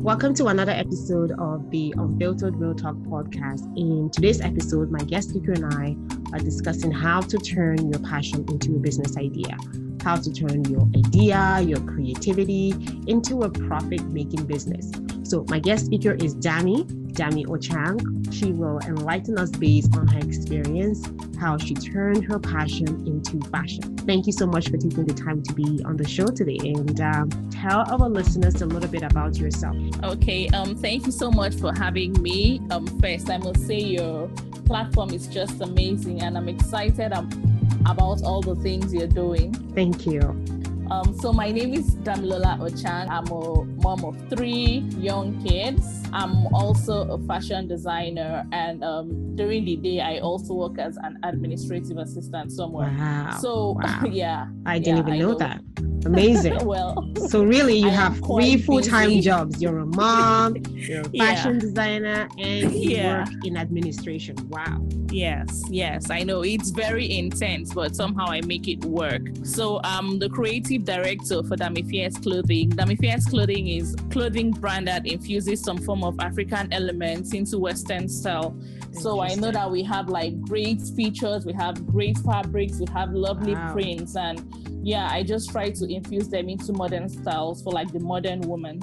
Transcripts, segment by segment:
Welcome to another episode of the Unfiltered Real Talk podcast. In today's episode, my guest speaker and I are discussing how to turn your passion into a business idea, how to turn your idea, your creativity into a profit making business. So, my guest speaker is Dami, Dami Ochang. She will enlighten us based on her experience, how she turned her passion into fashion. Thank you so much for taking the time to be on the show today and um, tell our listeners a little bit about yourself. Okay, um, thank you so much for having me. Um, first, I must say your platform is just amazing, and I'm excited about all the things you're doing. Thank you. Um, so my name is Damilola Ochang. I'm a mom of three young kids. I'm also a fashion designer, and um, during the day, I also work as an administrative assistant somewhere. Wow. So wow. yeah, I didn't yeah, even I know, that. Amazing. well, so really, you I have three full-time busy. jobs. You're a mom, you're a Yeah. fashion designer, and you Yeah. work in administration. Wow. Yes, yes, I know it's very intense, but somehow I make it work. So I'm the creative director for Dami Fierce Clothing. Dami Fierce Clothing is clothing brand that infuses some form of African elements into Western style. So I know that we have like great features, we have great fabrics, we have lovely Wow. prints, and yeah, I just try to infuse them into modern styles for like the modern woman.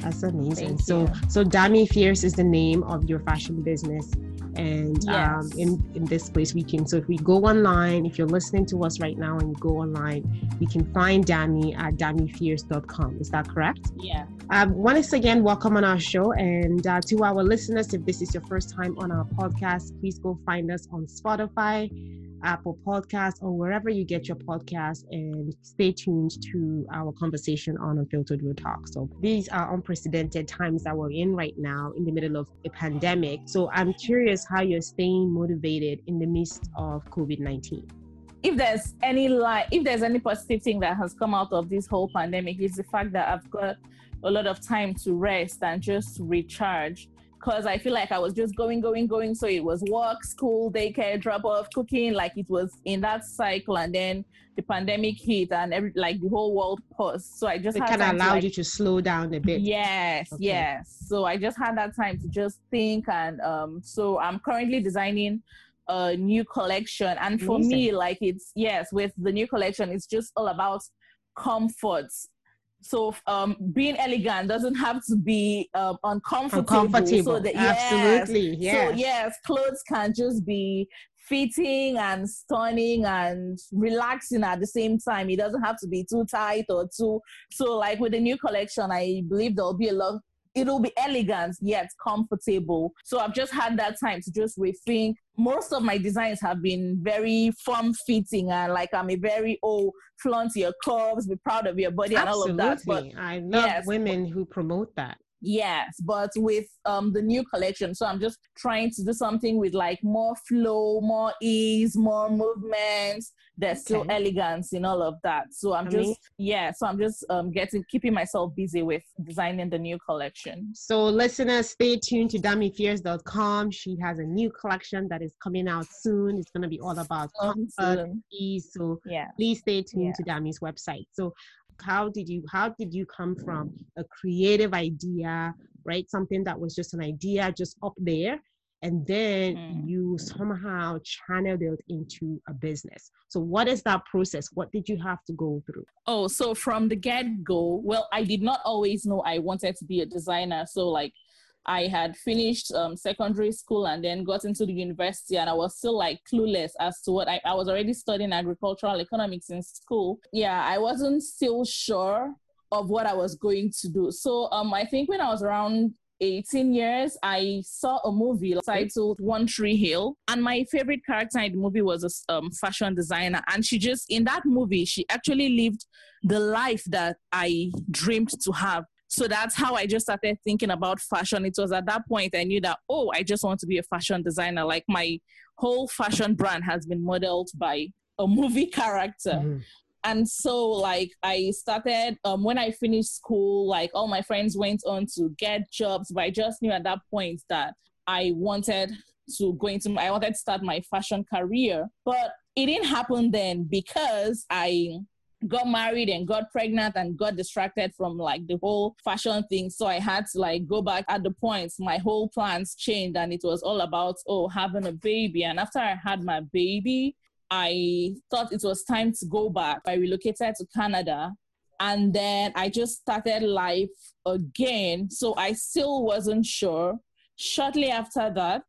That's amazing. Thank so you. so Dami Fierce is the name of your fashion business. And um, in, in this place we can so if we go online, if you're listening to us right now and you go online, you can find Dami at damifierce.com. Is that correct? Yeah. Um, once again, welcome on our show. And uh, to our listeners, if this is your first time on our podcast, please go find us on Spotify, Apple Podcasts, or wherever you get your podcast and stay tuned to our conversation on Unfiltered Real Talk. So these are unprecedented times that we're in right now in the middle of a pandemic. So I'm curious how you're staying motivated in the midst of COVID 19. if there's any light, if there's any positive thing that has come out of this whole pandemic, is the fact that I've got a lot of time to rest and just recharge. Because I feel like I was just going, going, going. So it was work, school, daycare, drop off, cooking, like it was in that cycle. And then the pandemic hit and every, like the whole world paused. So I just It had kind of time to, allowed like, you to slow down a bit. Yes, Okay. yes. So I just had that time to just think, and um, so I'm currently designing a new collection, and for me, like it's yes, with the new collection, it's just all about comfort. So um, being elegant doesn't have to be um, uncomfortable. Uncomfortable. So that, yes. Absolutely. Yes. So yes, clothes can just be fitting and stunning and relaxing at the same time. It doesn't have to be too tight or too so like with the new collection, I believe there'll be a lot it'll be elegant yet comfortable. So I've just had that time to just rethink. Most of my designs have been very form fitting and like I'm a very oh flaunt your curves, be proud of your body and all of that. But Absolutely. I love yes, women who promote that. Yes, but with um the new collection, so I'm just trying to do something with like more flow, more ease, more movements. There's still Okay. elegance in all of that. So I'm just yeah, so I'm just um getting keeping myself busy with designing the new collection. So, listeners, stay tuned to damifierce.com. She has a new collection that is coming out soon. It's going to be all about comfort, ease. So, Yeah. please stay tuned Yeah. to Dami's website. So, how did you how did you come from a creative idea, right? Something that was just an idea just up there, and then Mm. you somehow channeled it into a business. So, what is that process? What did you have to go through? Oh, so from the get go, well, I did not always know I wanted to be a designer. So, like, I had finished um, secondary school and then got into the university, and I was still like clueless as to what I, I was already studying agricultural economics in school. Yeah, I wasn't still sure of what I was going to do. So, um, I think when I was around 18 years, I saw a movie titled One Tree Hill. And my favorite character in the movie was a um, fashion designer. And she just, in that movie, she actually lived the life that I dreamed to have. So that's how I just started thinking about fashion. It was at that point I knew that, oh, I just want to be a fashion designer. Like my whole fashion brand has been modeled by a movie character Mhm. And so like i started um when i finished school like all my friends went on to get jobs but i just knew at that point that i wanted to go into i wanted to start my fashion career. But it didn't happen then because i got married and got pregnant and got distracted from like the whole fashion thing. So i had to like go back at the point. My whole plans changed and it was all about oh having a baby. And after i had my baby i thought it was time to go back i relocated to canada and then i just started life again so i still wasn't sure shortly after that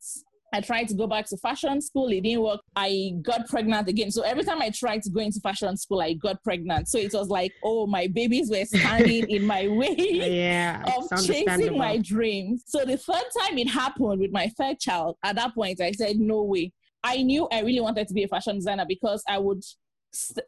I tried to go back to fashion school. It didn't work. I got pregnant again. So every time I tried to go into fashion school, I got pregnant. So it was like, oh, my babies were standing in my way yeah, of chasing my dreams. So the third time it happened with my third child, at that point, I said, no way. I knew I really wanted to be a fashion designer because I would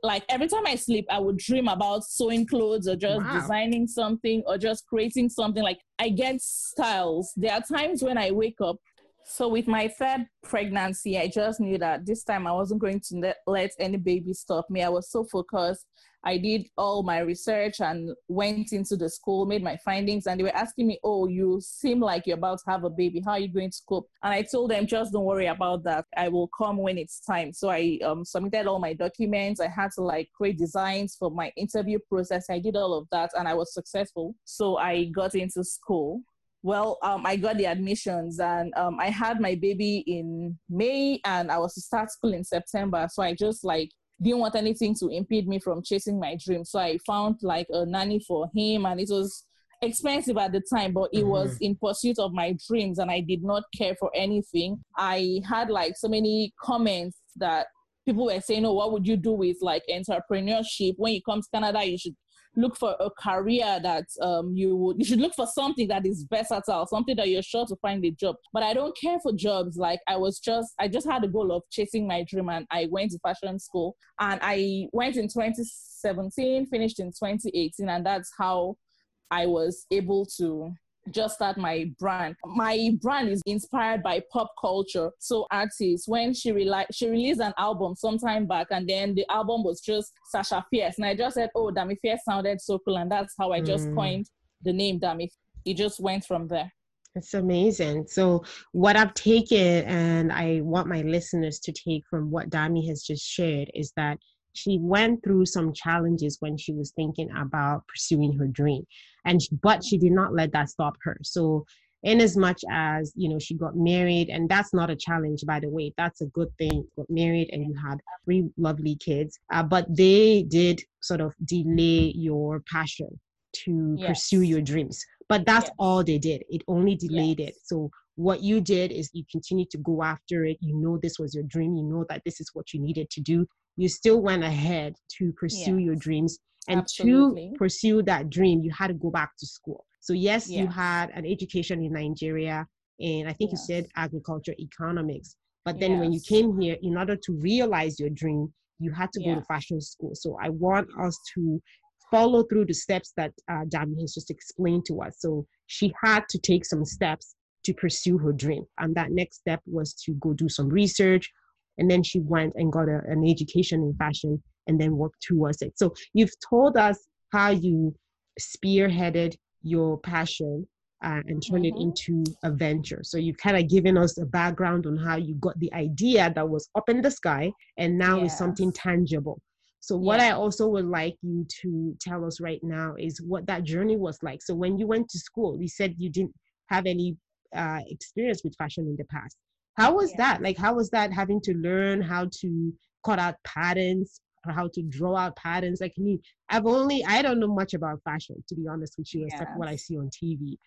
like every time I sleep, I would dream about sewing clothes or just wow. designing something or just creating something. Like I get styles. There are times when I wake up so with my third pregnancy, I just knew that this time I wasn't going to let any baby stop me. I was so focused. I did all my research and went into the school, made my findings, and they were asking me, Oh, you seem like you're about to have a baby. How are you going to cope? And I told them, Just don't worry about that. I will come when it's time. So I um, submitted all my documents. I had to like create designs for my interview process. I did all of that and I was successful. So I got into school well, um, I got the admissions and um, I had my baby in May and I was to start school in September. So I just like didn't want anything to impede me from chasing my dream. So I found like a nanny for him and it was expensive at the time, but it mm-hmm. was in pursuit of my dreams and I did not care for anything. I had like so many comments that people were saying, Oh, what would you do with like entrepreneurship? When you come to Canada, you should look for a career that um, you would you should look for something that is versatile something that you're sure to find a job. But i don't care for jobs. Like i was just i just had a goal of chasing my dream and i went to fashion school. And i went in 2017 finished in 2018 and that's how i was able to just start my brand. My brand is inspired by pop culture. So artists, when she reli- she released an album sometime back, and then the album was just Sasha Fierce, and I just said, "Oh, Dami Fierce sounded so cool," and that's how I just mm. coined the name Dami. It just went from there. It's amazing. So, what I've taken, and I want my listeners to take from what Dami has just shared, is that she went through some challenges when she was thinking about pursuing her dream. And but she did not let that stop her. So in as much as you know she got married and that's not a challenge by the way. That's a good thing. Got married and you had three lovely kids uh, but they did sort of delay your passion to yes. pursue your dreams. But that's yes. all they did. It only delayed yes. it so what you did is you continued to go after it. You know this was your dream. You know that this is what you needed to do you still went ahead to pursue your dreams and Absolutely. to pursue that dream, you had to go back to school. So, yes, yes. you had an education in Nigeria, and I think yes. you said agriculture economics. But then yes. when you came here, in order to realize your dream, you had to go to fashion school. So, I want us to follow through the steps that uh, Dami has just explained to us. So, she had to take some steps to pursue her dream. And that next step was to go do some research. And then she went and got a, an education in fashion and then worked towards it. So you've told us how you spearheaded your passion uh, and turned mm-hmm. it into a venture. So you've kind of given us a background on how you got the idea that was up in the sky and now yes. is something tangible. So what I also would like you to tell us right now is what that journey was like. So when you went to school, you said you didn't have any uh, experience with fashion in the past. How was that? Like, how was that having to learn how to cut out patterns, or how to draw out patterns. Like me, I've only I don't know much about fashion to be honest with you, yes. except what I see on TV.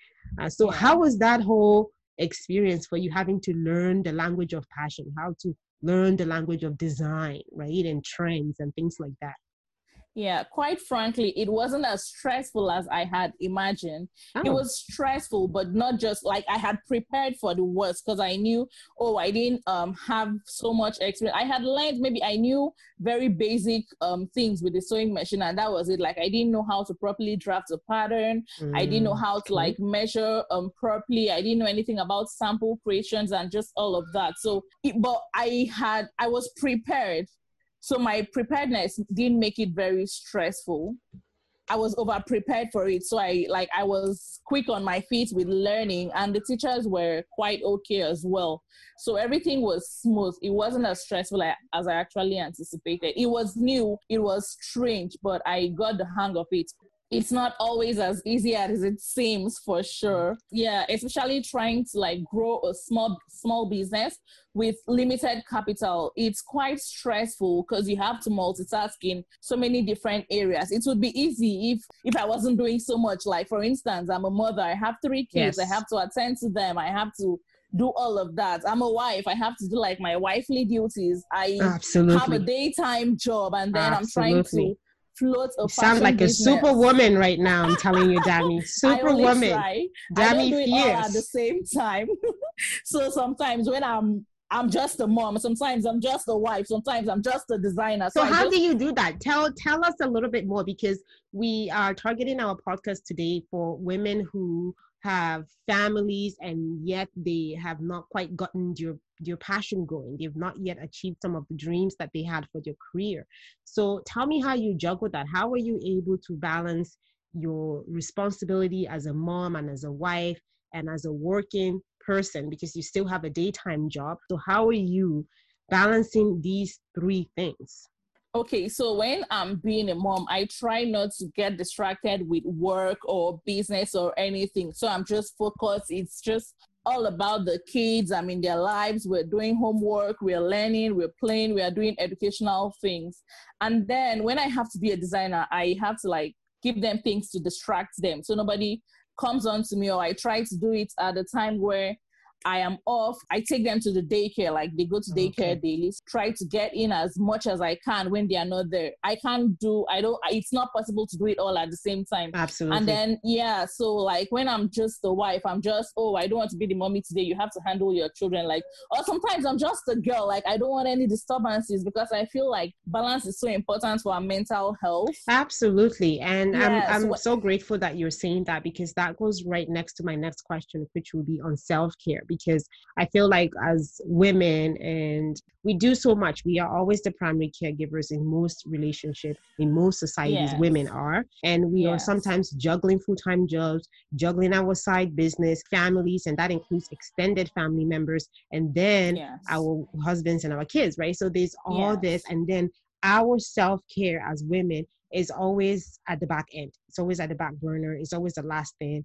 Uh, so yeah. how was that whole experience for you having to learn the language of passion, how to learn the language of design, right, and trends and things like that? Yeah, quite frankly, it wasn't as stressful as I had imagined. Oh. It was stressful, but not just like I had prepared for the worst because I knew, oh, I didn't um, have so much experience. I had learned maybe I knew very basic um, things with the sewing machine, and that was it. Like I didn't know how to properly draft a pattern. Mm, I didn't know how to like measure um, properly. I didn't know anything about sample creations and just all of that. So, it, but I had I was prepared so my preparedness didn't make it very stressful. I was over prepared for it. So I like I was quick on my feet with learning and the teachers were quite okay as well. So everything was smooth. It wasn't as stressful as I actually anticipated. It was new, it was strange, but I got the hang of it it's not always as easy as it seems for sure yeah especially trying to like grow a small small business with limited capital it's quite stressful because you have to multitask in so many different areas it would be easy if if i wasn't doing so much like for instance i'm a mother i have three kids yes. i have to attend to them i have to do all of that. I'm a wife. I have to do like my wifely duties. I Absolutely. have a daytime job and then Absolutely. I'm trying to float a you sound like business. a superwoman right now. I'm telling you, Dami. Superwoman. I Dami do it fierce. at the same time. so sometimes when I'm I'm just a mom. Sometimes I'm just a wife. Sometimes I'm just a designer. So, so how just... do you do that? Tell tell us a little bit more because we are targeting our podcast today for women who have families and yet they have not quite gotten your your passion going they've not yet achieved some of the dreams that they had for their career so tell me how you juggle that how are you able to balance your responsibility as a mom and as a wife and as a working person because you still have a daytime job. So how are you balancing these three things? Okay so when i'm being a mom i try not to get distracted with work or business or anything. So i'm just focused. It's just all about the kids. I mean their lives. We're doing homework. We're learning. We're playing. We are doing educational things. And then when i have to be a designer i have to like give them things to distract them. So nobody comes on to me or i try to do it at a time where I am off, I take them to the daycare, like they go to daycare okay. daily, try to get in as much as I can when they are not there. I can't do, I don't, it's not possible to do it all at the same time. Absolutely. And then, yeah, so like when I'm just the wife, I'm just, oh, I don't want to be the mommy today. You have to handle your children. Like, or sometimes I'm just a girl, like I don't want any disturbances because I feel like balance is so important for our mental health. Absolutely. And yeah, I'm, I'm so, so grateful that you're saying that because that goes right next to my next question, which will be on self care because I feel like as women and we do so much. We are always the primary caregivers in most relationships, in most societies, yes. women are. And we yes. are sometimes juggling full-time jobs, juggling our side business, families, and that includes extended family members, and then yes. our husbands and our kids, right? So there's all this, and then our self-care as women is always at the back end. It's always at the back burner. It's always the last thing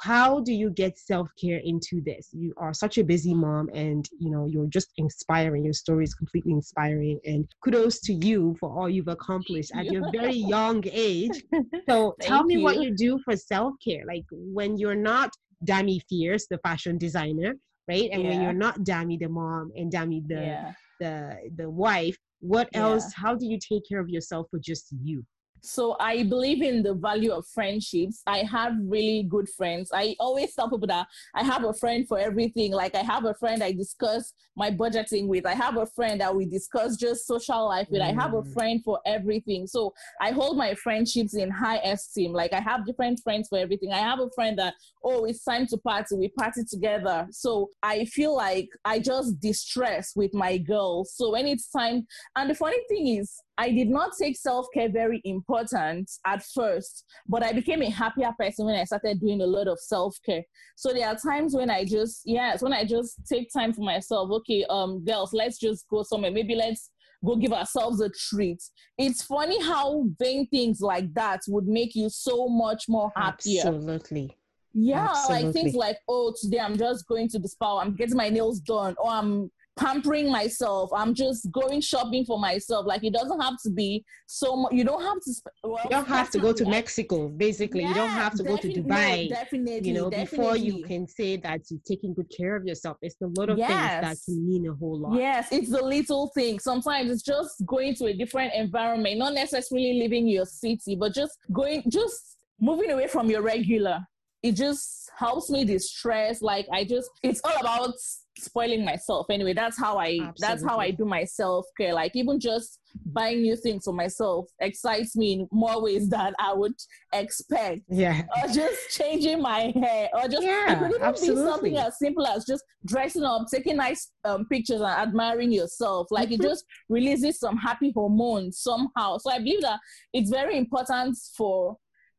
how do you get self-care into this you are such a busy mom and you know you're just inspiring your story is completely inspiring and kudos to you for all you've accomplished at your very young age so tell me you. what you do for self-care like when you're not Dami Fierce the fashion designer right and yeah. when you're not Dami the mom and Dami the yeah. the the wife what else yeah. how do you take care of yourself for just you so I believe in the value of friendships. I have really good friends. I always tell people that I have a friend for everything. Like I have a friend I discuss my budgeting with. I have a friend that we discuss just social life with. Mm. I have a mm. friend for everything. So I hold my friendships in high esteem. Like I have different friends for everything. I have a friend that, oh, it's time to party. We party together. So I feel like I just distress with my girls. So when it's time, and the funny thing is, I did not take self care very important at first, but I became a happier person when I started doing a lot of self care. So there are times when I just, yes, when I just take time for myself. Okay, um, girls, let's just go somewhere. Maybe let's go give ourselves a treat. It's funny how vain things like that would make you so much more happier. Absolutely. Yeah, Absolutely. like things like, oh, today I'm just going to the spa, I'm getting my nails done, or I'm pampering myself. I'm just going shopping for myself. Like it doesn't have to be so much. You don't have to. Sp- well, you don't have to go to Mexico. Basically, yeah, you don't have to go to Dubai. No, definitely, you know, definitely. before you can say that you're taking good care of yourself. It's the little yes. things that can mean a whole lot. Yes, it's the little things. Sometimes it's just going to a different environment, not necessarily leaving your city, but just going, just moving away from your regular. It just helps me distress. Like I just, it's all about spoiling myself anyway that's how i Absolutely. that's how i do my self-care like even just buying new things for myself excites me in more ways than i would expect yeah or just changing my hair or just yeah, it absolutely. be something as simple as just dressing up taking nice um, pictures and admiring yourself like mm-hmm. it just releases some happy hormones somehow so i believe that it's very important for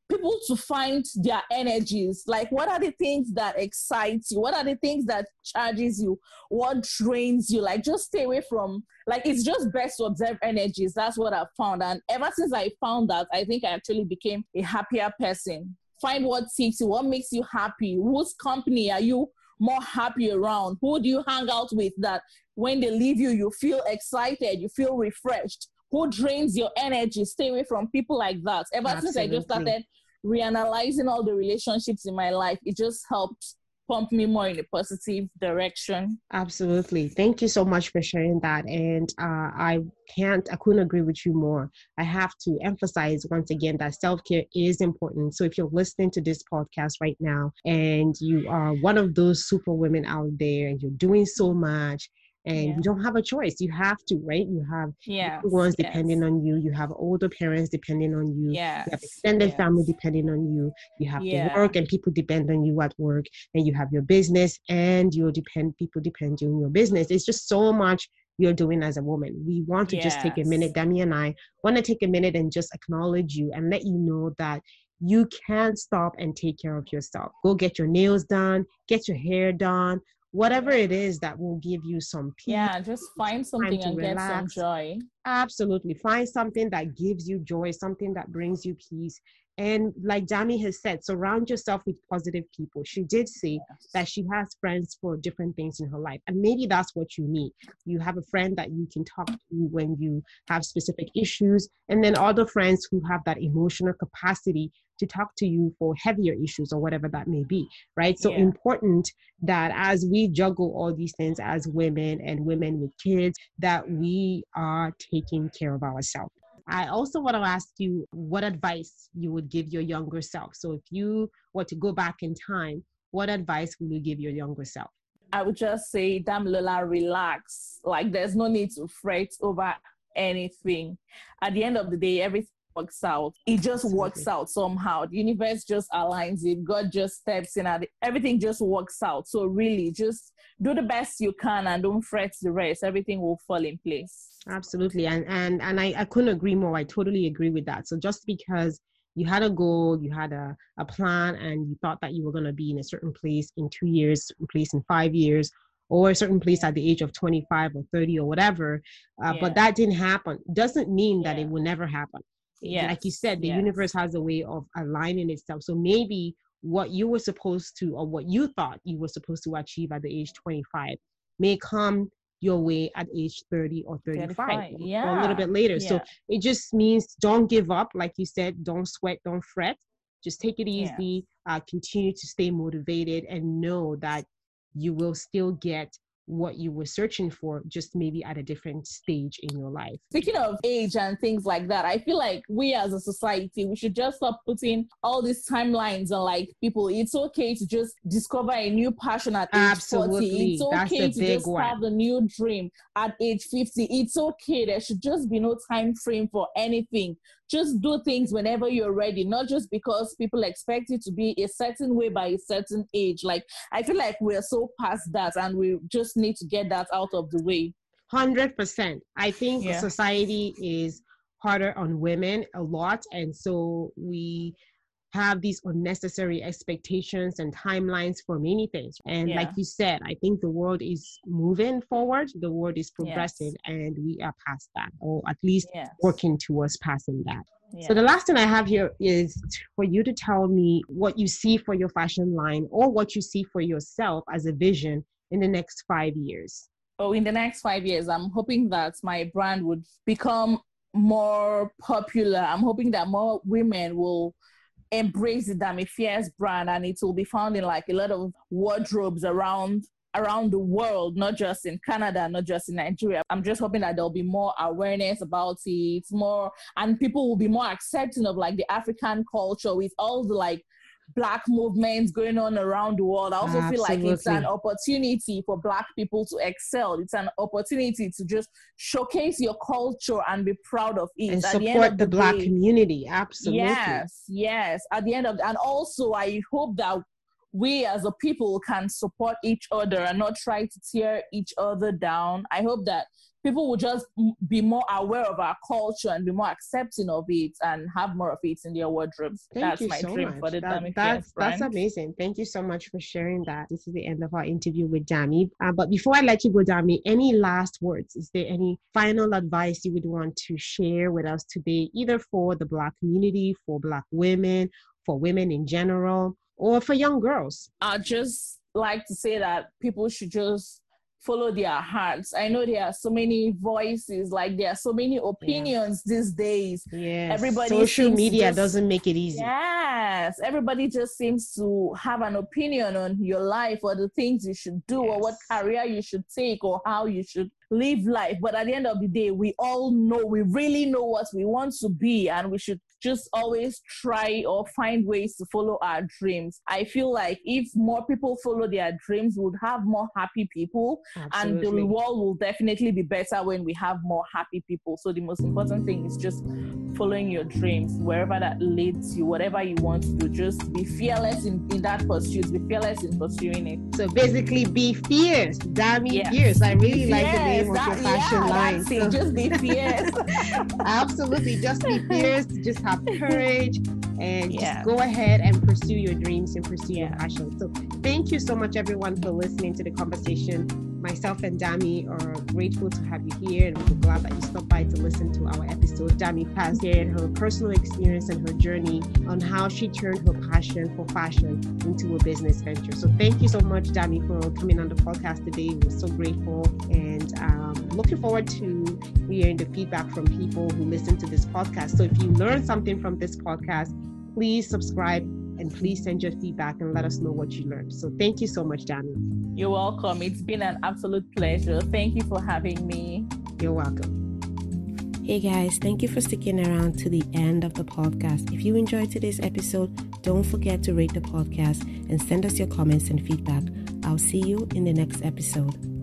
people to find their energies. Like what are the things that excites you? What are the things that charges you? What drains you? Like just stay away from like it's just best to observe energies. That's what i've found. And ever since i found that i think i actually became a happier person. Find what ticks you what makes you happy. Whose company are you more happy around? Who do you hang out with that when they leave you you feel excited you feel refreshed who drains your energy. Stay away from people like that. Ever Absolutely. since I just started reanalyzing all the relationships in my life, it just helped pump me more in a positive direction. Absolutely. Thank you so much for sharing that. And uh, I can't, I couldn't agree with you more. I have to emphasize once again that self care is important. So if you're listening to this podcast right now and you are one of those super women out there and you're doing so much, and yeah. you don't have a choice you have to right you have yeah ones yes. depending on you you have older parents depending on you yes. you have extended yes. family depending on you you have yeah. to work and people depend on you at work and you have your business and you depend people depend on your business it's just so much you're doing as a woman we want to just take a minute Dami and i want to take a minute and just acknowledge you and let you know that you can stop and take care of yourself. Go get your nails done, get your hair done, whatever it is that will give you some peace. Yeah, just find something and relax. get some joy. Absolutely. Find something that gives you joy, something that brings you peace. And like Dami has said, surround yourself with positive people. She did say yes. that she has friends for different things in her life. And maybe that's what you need. You have a friend that you can talk to when you have specific issues, and then other friends who have that emotional capacity to talk to you for heavier issues or whatever that may be, right? So yeah. important that as we juggle all these things as women and women with kids, that we are taking care of ourselves. I also want to ask you what advice you would give your younger self. So if you were to go back in time, what advice would you give your younger self? I would just say, Damilola, relax. Like there's no need to fret over anything. At the end of the day, everything works out. It just works out somehow. The universe just aligns it. God just steps in and everything just works out. So really just do the best you can and don't fret the rest. Everything will fall in place. Absolutely. And and and I, I couldn't agree more. I totally agree with that. So just because you had a goal, you had a, a plan, and you thought that you were going to be in a certain place in two years, place in five years, or a certain place at the age of 25 or 30 or whatever, uh, yeah. but that didn't happen, doesn't mean that it will never happen yes. like you said the yes. universe has a way of aligning itself so maybe what you were supposed to or what you thought you were supposed to achieve at the age 25 may come your way at age 30 or 35 yeah. or a little bit later yeah. so it just means don't give up like you said don't sweat don't fret just take it easy uh, continue to stay motivated and know that you will still get what you were searching for, just maybe at a different stage in your life. Speaking of age and things like that, I feel like we as a society, we should just stop putting all these timelines on like people. It's okay to just discover a new passion at age 40. It's okay to just one. have a new dream at age 50. It's okay. There should just be no time frame for anything just do things whenever you're ready, not just because people expect you to be a certain way by a certain age. Like, I feel like we're so past that and we just need to get that out of the way. 100%. I think yeah. society is harder on women a lot. And so we have these unnecessary expectations and timelines for many things. And yeah. like you said, I think the world is moving forward, the world is progressing, yes. and we are past that, or at least yes. working towards passing that. Yeah. So the last thing I have here is for you to tell me what you see for your fashion line or what you see for yourself as a vision in the next five years. Oh, in the next five years, I'm hoping that my brand would become more popular. I'm hoping that more women will embrace the Dami Fierce brand and it will be found in like a lot of wardrobes around around the world, not just in Canada, not just in Nigeria. I'm just hoping that there'll be more awareness about it, more, and people will be more accepting of like the African culture with all the like black movements going on around the world. I also Absolutely. feel like it's an opportunity for black people to excel. It's an opportunity to just showcase your culture and be proud of it. And At support the, the, the black day, community. Absolutely. Yes, yes. At the end of and also I hope that we as a people can support each other and not try to tear each other down. I hope that people will just be more aware of our culture and be more accepting of it and have more of it in their wardrobes. Thank that's you my so dream much. for the that, Dami that's, that's amazing. Thank you so much for sharing that. This is the end of our interview with Dami. Uh, but before I let you go, Dami, any last words? Is there any final advice you would want to share with us today, either for the Black community, for Black women, for women in general, or for young girls? I just like to say that people should just follow their hearts. I know there are so many voices, like there are so many opinions yeah. these days. Yes. Everybody social media just, doesn't make it easy. Yes. Everybody just seems to have an opinion on your life or the things you should do yes. or what career you should take or how you should live life. But at the end of the day, we all know, we really know what we want to be, and we should just always try or find ways to follow our dreams. I feel like if more people follow their dreams, we'll have more happy people, Absolutely. and the world will definitely be better when we have more happy people. So, the most important thing is just following your dreams wherever that leads you, whatever you want to do. Just be fearless in, in that pursuit, be fearless in pursuing it. So, basically, be fierce. Damn yes. fierce. I really like the name of your fashion yeah, line. So. Just be fierce. Absolutely. Just be fierce. Just have have courage and yeah. just go ahead and pursue your dreams and pursue yeah. your passion. So thank you so much everyone for listening to the conversation. Myself and Dami are grateful to have you here and we're glad that you stopped by to listen to our episode. Dami has shared her personal experience and her journey on how she turned her passion for fashion into a business venture. So thank you so much, Dami, for coming on the podcast today. We're so grateful and um, looking forward to hearing the feedback from people who listen to this podcast. So if you learned something from this podcast, please subscribe and please send your feedback and let us know what you learned. So thank you so much, Dami. You're welcome. It's been an absolute pleasure. Thank you for having me. You're welcome. Hey guys, thank you for sticking around to the end of the podcast. If you enjoyed today's episode, don't forget to rate the podcast and send us your comments and feedback. I'll see you in the next episode.